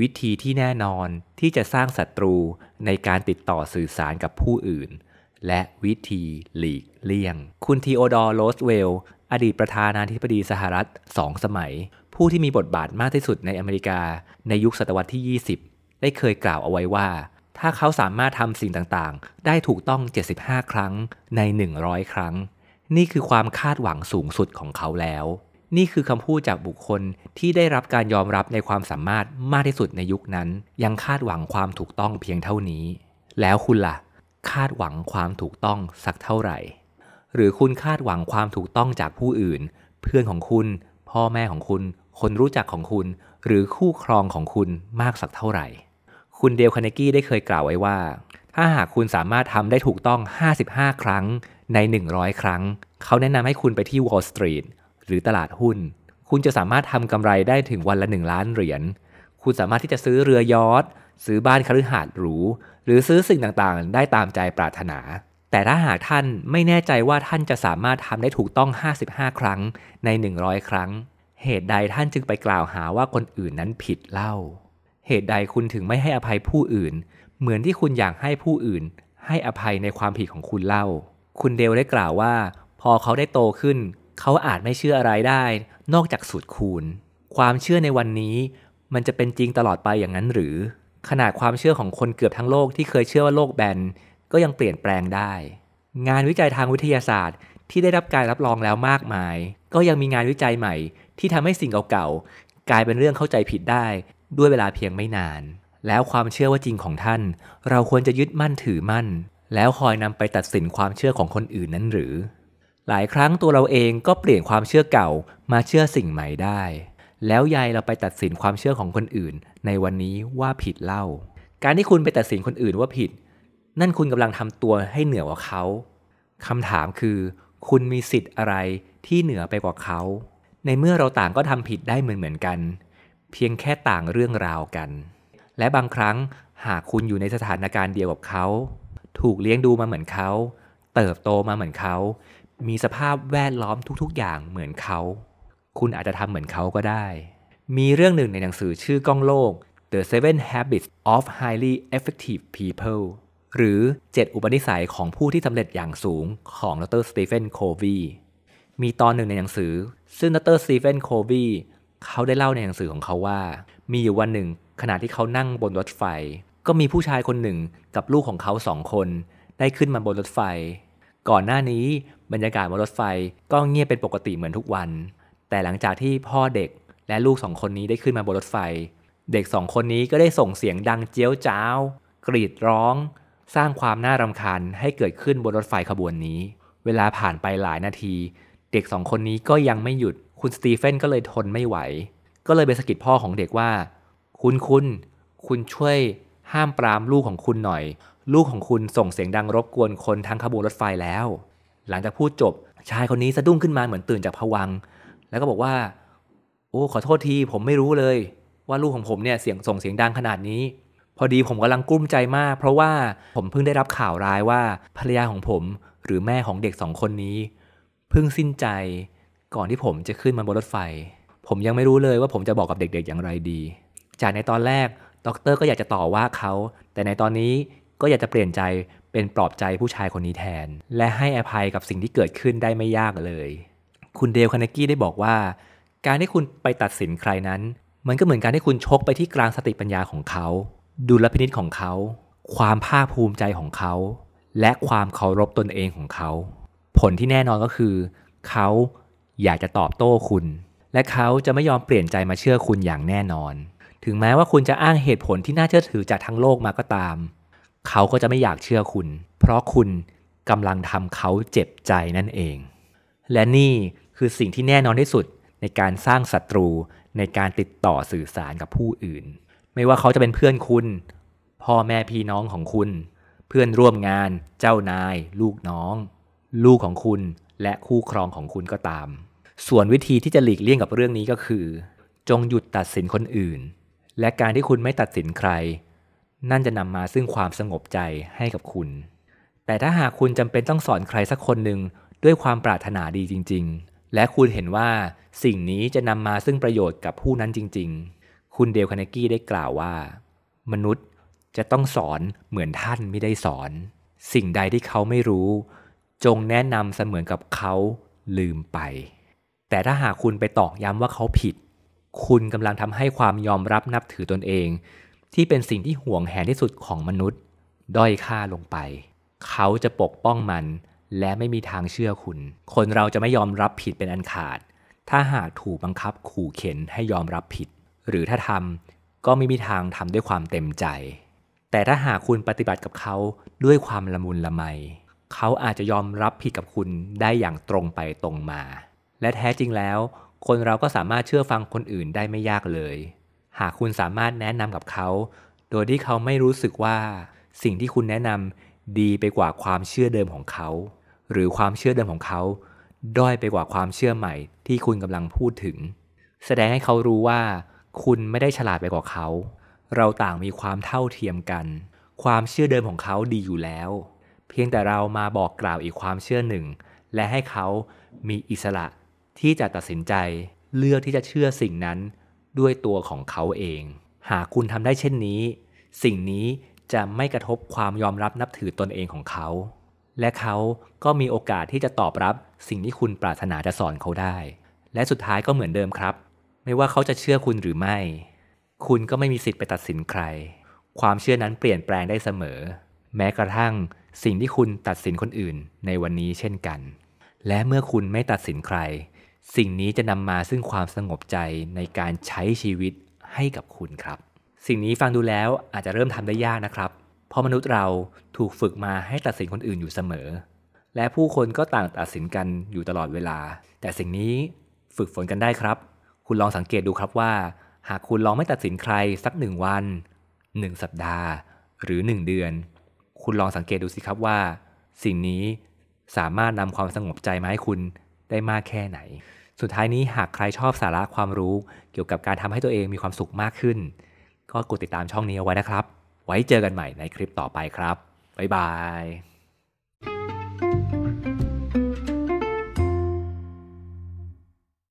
วิธีที่แน่นอนที่จะสร้างศัตรูในการติดต่อสื่อสารกับผู้อื่น และวิธีหลีกเลี่ยง คุณทีโอดอร์โรสเวลล์อดีตประธานาธิบดีสหรัฐสองสมัย ผู้ที่มีบทบาทมากที่สุดในอเมริกา ในยุคศตวรรษที่ 20 ได้เคยกล่าวเอาไว้ว่า ถ้าเขาสามารถทำสิ่งต่างๆ ได้ถูกต้อง 75 ครั้งใน 100 ครั้ง นี่คือความคาดหวังสูงสุดของเขาแล้ว นี่คือคำพูดจากบุคคลที่ได้รับการยอมรับในความสามารถมากที่สุดในยุคนั้น ยังคาดหวังความถูกต้องเพียงเท่านี้ แล้วคุณละ่ะ คาดหวังความถูกต้องสักเท่าไหร่ หรือคุณคาดหวังความถูกต้องจากผู้อื่น เพื่อนของคุณ พ่อแม่ของคุณ คนรู้จักของคุณ หรือคู่ครองของคุณมากสักเท่าไหร่ คุณเดลคาเนกี้ได้เคยกล่าวไว้ว่า ถ้าหากคุณสามารถทำได้ถูกต้อง 55 ครั้งใน 100 ครั้ง เขาแนะนำให้คุณไปที่ Wall Street หรือตลาดหุ้น คุณจะสามารถทำกำไรได้ถึงวันละ 1 ล้านเหรียญ คุณสามารถที่จะซื้อเรือยอทซื้อบ้านคฤหาสน์หรู หรือซื้อสิ่งต่างๆ ได้ตามใจปรารถนา แต่ถ้าหากท่านไม่แน่ใจว่าท่านจะสามารถทำได้ถูกต้อง 55 ครั้งใน 100 ครั้ง เหตุใดท่านจึงไปกล่าวหาว่าคนอื่นนั้นผิดเล่า เหตุใดคุณถึงไม่ให้อภัยผู้อื่น เหมือนที่คุณอยากให้ผู้อื่น ให้อภัยในความผิดของคุณเล่า คุณเดลได้กล่าวว่า พอเขาได้โตขึ้น เขาอาจไม่เชื่ออะไรได้ นอกจากสูตรคูณ ความเชื่อในวันนี้ มันจะเป็นจริงตลอดไปอย่างนั้นหรือ ขนาดความเชื่อของคนเกือบทั้งโลกที่เคยเชื่อว่าโลกแบนก็ยังเปลี่ยนแปลงได้ งานวิจัยทางวิทยาศาสตร์ ที่ได้รับการรับรองแล้วมากมาย ก็ยังมีงานวิจัยใหม่ ที่ทำให้สิ่งเก่าๆกลายเป็นเรื่องเข้าใจผิดได้ ด้วยเวลาเพียงไม่นาน แล้วความเชื่อว่าจริงของท่าน เราควรจะยึดมั่นถือมั่น แล้วคอยนำไปตัดสินความเชื่อของคนอื่นนั้นหรือ หลายครั้งตัวเราเองก็เปลี่ยนความเชื่อเก่ามาเชื่อสิ่งใหม่ได้ แล้วยายเราไปตัดสินความเชื่อของคนอื่น ในวันนี้ว่าผิดเล่า การที่คุณไปตัดสินคนอื่นว่าผิด นั่นคุณกำลังทำตัวให้เหนือกว่าเขาคำถามคือ คุณมีสิทธิ์อะไรที่เหนือไปกว่าเขา ในเมื่อเราต่างก็ทำผิดได้เหมือนเหมือนกัน เพียงแค่ต่างเรื่องราวกัน และบางครั้งหากคุณอยู่ในสถานการณ์เดียวกับเขา ถูกเลี้ยงดูมาเหมือนเขา เติบโตมาเหมือนเขา มีสภาพแวดล้อมทุกๆ อย่างเหมือนเขา คุณอาจจะทำเหมือนเขาก็ได้ มีเรื่องหนึ่งในหนังสือชื่อกล้องโลก The Seven Habits of Highly Effective People หรือ 7 อุปนิสัยของผู้ที่สำเร็จอย่างสูงของดรสตีเฟนโควีมีตอนหนึ่งในหนังสือ ซึ่งดรสตีเฟนโควีเขาได้เล่าในหนังสือของเขาว่า มีอยู่วันหนึ่งขณะที่เขานั่งบนรถไฟ ก็มีผู้ชายคนหนึ่งกับลูกของเขาสองคน ได้ขึ้นมาบนรถไฟ ก่อนหน้านี้บรรยากาศบนรถไฟก็เงียบเป็นปกติเหมือนทุกวัน แต่หลังจากที่พ่อเด็กและลูกสองคนนี้ได้ขึ้นมาบนรถไฟ เด็กสองคนนี้ก็ได้ส่งเสียงดังเจี๊ยวจ้าว กรีดร้อง สร้างความน่ารำคาญให้เกิดขึ้นบนรถไฟขบวนนี้ เวลาผ่านไปหลายนาที เด็กสองคนนี้ก็ยังไม่หยุด คุณสตีเฟนก็เลยทนไม่ไหว ก็เลยไปสะกิดพ่อของเด็กว่า คุณคุณคุณช่วยห้ามปรามลูกของคุณหน่อย ลูกของคุณส่งเสียงดังรบกวนคนทั้งขบวนรถไฟแล้ว หลังจากพูดจบชายคนนี้สะดุ้งขึ้นมาเหมือนตื่นจากผวัง แล้วก็บอกว่า โอ้ขอโทษทีผมไม่รู้เลย ว่าลูกของผมเนี่ยเสียงส่งเสียงดังขนาดนี้ พอดีผมกำลังกลุ้มใจมาก เพราะว่าผมเพิ่งได้รับข่าวร้ายว่าภรรยาของผมหรือแม่ของเด็กสองคนนี้เพิ่งสิ้นใจก่อนที่ผมจะขึ้นมาบนรถไฟ ผมยังไม่รู้เลยว่าผมจะบอกกับเด็กๆอย่างไรดี จากในตอนแรกด็อกเตอร์ก็อยากจะต่อว่าเขา แต่ในตอนนี้ ก็อยากจะเปลี่ยนใจเป็นปลอบใจผู้ชายคนนี้แทน และให้อภัยกับสิ่งที่เกิดขึ้นได้ไม่ยากเลย คุณเดลคานากี้ได้บอกว่า การที่คุณไปตัดสินใครนั้น มันก็เหมือนการที่คุณชกไปที่กลางสติปัญญาของเขา ดุลพินิษของเขา ความภาคภูมิใจของเขา และความเคารพตนเองของเขา ผลที่แน่นอนก็คือ เขาอยากจะตอบโต้คุณ และเขาจะไม่ยอมเปลี่ยนใจมาเชื่อคุณอย่างแน่นอน ถึงแม้ว่าคุณจะอ้างเหตุผลที่น่าเชื่อถือจากทั้งโลกมาก็ตาม เขาก็จะไม่อยากเชื่อคุณ เพราะคุณกำลังทำเขาเจ็บใจนั่นเอง และนี่คือสิ่งที่แน่นอนที่สุดในการสร้างศัตรูในการติดต่อสื่อสารกับผู้อื่น ไม่ว่าเขาจะเป็นเพื่อนคุณ พ่อแม่พี่น้องของคุณ เพื่อนร่วมงาน เจ้านาย ลูกน้อง ลูกของคุณและคู่ครองของคุณก็ตาม ส่วนวิธีที่จะหลีกเลี่ยงกับเรื่องนี้ก็คือ จงหยุดตัดสินคนอื่น และการที่คุณไม่ตัดสินใคร นั่นจะนำมาซึ่งความสงบใจให้กับคุณ แต่ถ้าหากคุณจำเป็นต้องสอนใครสักคนหนึ่งด้วยความปรารถนาดีจริง ๆ และคุณเห็นว่าสิ่งนี้จะนำมาซึ่งประโยชน์กับผู้นั้นจริง ๆ คุณเดลคานกี้ได้กล่าวว่า มนุษย์จะต้องสอนเหมือนท่านไม่ได้สอน สิ่งใดที่เขาไม่รู้ จงแนะนำเสมือนกับเขาลืมไป แต่ถ้าหากคุณไปตอกย้ำว่าเขาผิด คุณกำลังทำให้ความยอมรับนับถือตนเอง ที่เป็นสิ่งที่ห่วงแหนที่สุดของมนุษย์ ด้อยค่าลงไป เขาจะปกป้องมัน และไม่มีทางเชื่อคุณ คนเราจะไม่ยอมรับผิดเป็นอันขาด ถ้าหากถูกบังคับขู่เข็นให้ยอมรับผิด หรือถ้าทำก็ไม่มีทางทำด้วยความเต็มใจ แต่ถ้าหากคุณปฏิบัติกับเขาด้วยความละมุนละไม เขาอาจจะยอมรับผิดกับคุณได้อย่างตรงไปตรงมา และแท้จริงแล้ว คนเราก็สามารถเชื่อฟังคนอื่นได้ไม่ยากเลย หากคุณสามารถแนะนำกับเขา โดยที่เขาไม่รู้สึกว่าสิ่งที่คุณแนะนำดีไปกว่าความเชื่อเดิมของเขา หรือความเชื่อเดิมของเขา ด้อยไปกว่าความเชื่อใหม่ที่คุณกำลังพูดถึง แสดงให้เขารู้ว่า คุณไม่ได้ฉลาดไปกว่าเขา เราต่างมีความเท่าเทียมกัน ความเชื่อเดิมของเขาดีอยู่แล้ว เพียงแต่เรามาบอกกล่าวอีกความเชื่อหนึ่ง และให้เขามีอิสระที่จะตัดสินใจ เลือกที่จะเชื่อสิ่งนั้น ด้วยตัวของเขาเอง หากคุณทำได้เช่นนี้ สิ่งนี้จะไม่กระทบความยอมรับนับถือตนเองของเขา และเขาก็มีโอกาสที่จะตอบรับสิ่งที่คุณปรารถนาจะสอนเขาได้ และสุดท้ายก็เหมือนเดิมครับ ไม่ว่าเขาจะเชื่อคุณหรือไม่ คุณก็ไม่มีสิทธิ์ไปตัดสินใคร ความเชื่อนั้นเปลี่ยนแปลงได้เสมอ แม้กระทั่งสิ่งที่คุณตัดสินคนอื่นในวันนี้เช่นกัน และเมื่อคุณไม่ตัดสินใคร สิ่งนี้จะนำมาซึ่งความสงบใจในการใช้ชีวิตให้กับคุณครับ สิ่งนี้ฟังดูแล้วอาจจะเริ่มทำได้ยากนะครับ เพราะมนุษย์เราถูกฝึกมาให้ตัดสินคนอื่นอยู่เสมอ และผู้คนก็ต่างตัดสินกันอยู่ตลอดเวลา แต่สิ่งนี้ฝึกฝนกันได้ครับ คุณลองสังเกตดูครับว่า หากคุณลองไม่ตัดสินใครสักหนึ่งวันหนึ่งสัปดาห์ หรือหนึ่งเดือน คุณลองสังเกตดูสิครับว่า สิ่งนี้สามารถนำความสงบใจมาให้คุณ ได้มากแค่ไหน สุดท้ายนี้หากใครชอบสาระความรู้ เกี่ยวกับการทำให้ตัวเองมีความสุขมากขึ้น ก็กดติดตามช่องนี้เอาไว้นะครับ ไว้เจอกันใหม่ในคลิปต่อไปครับบ๊ายบาย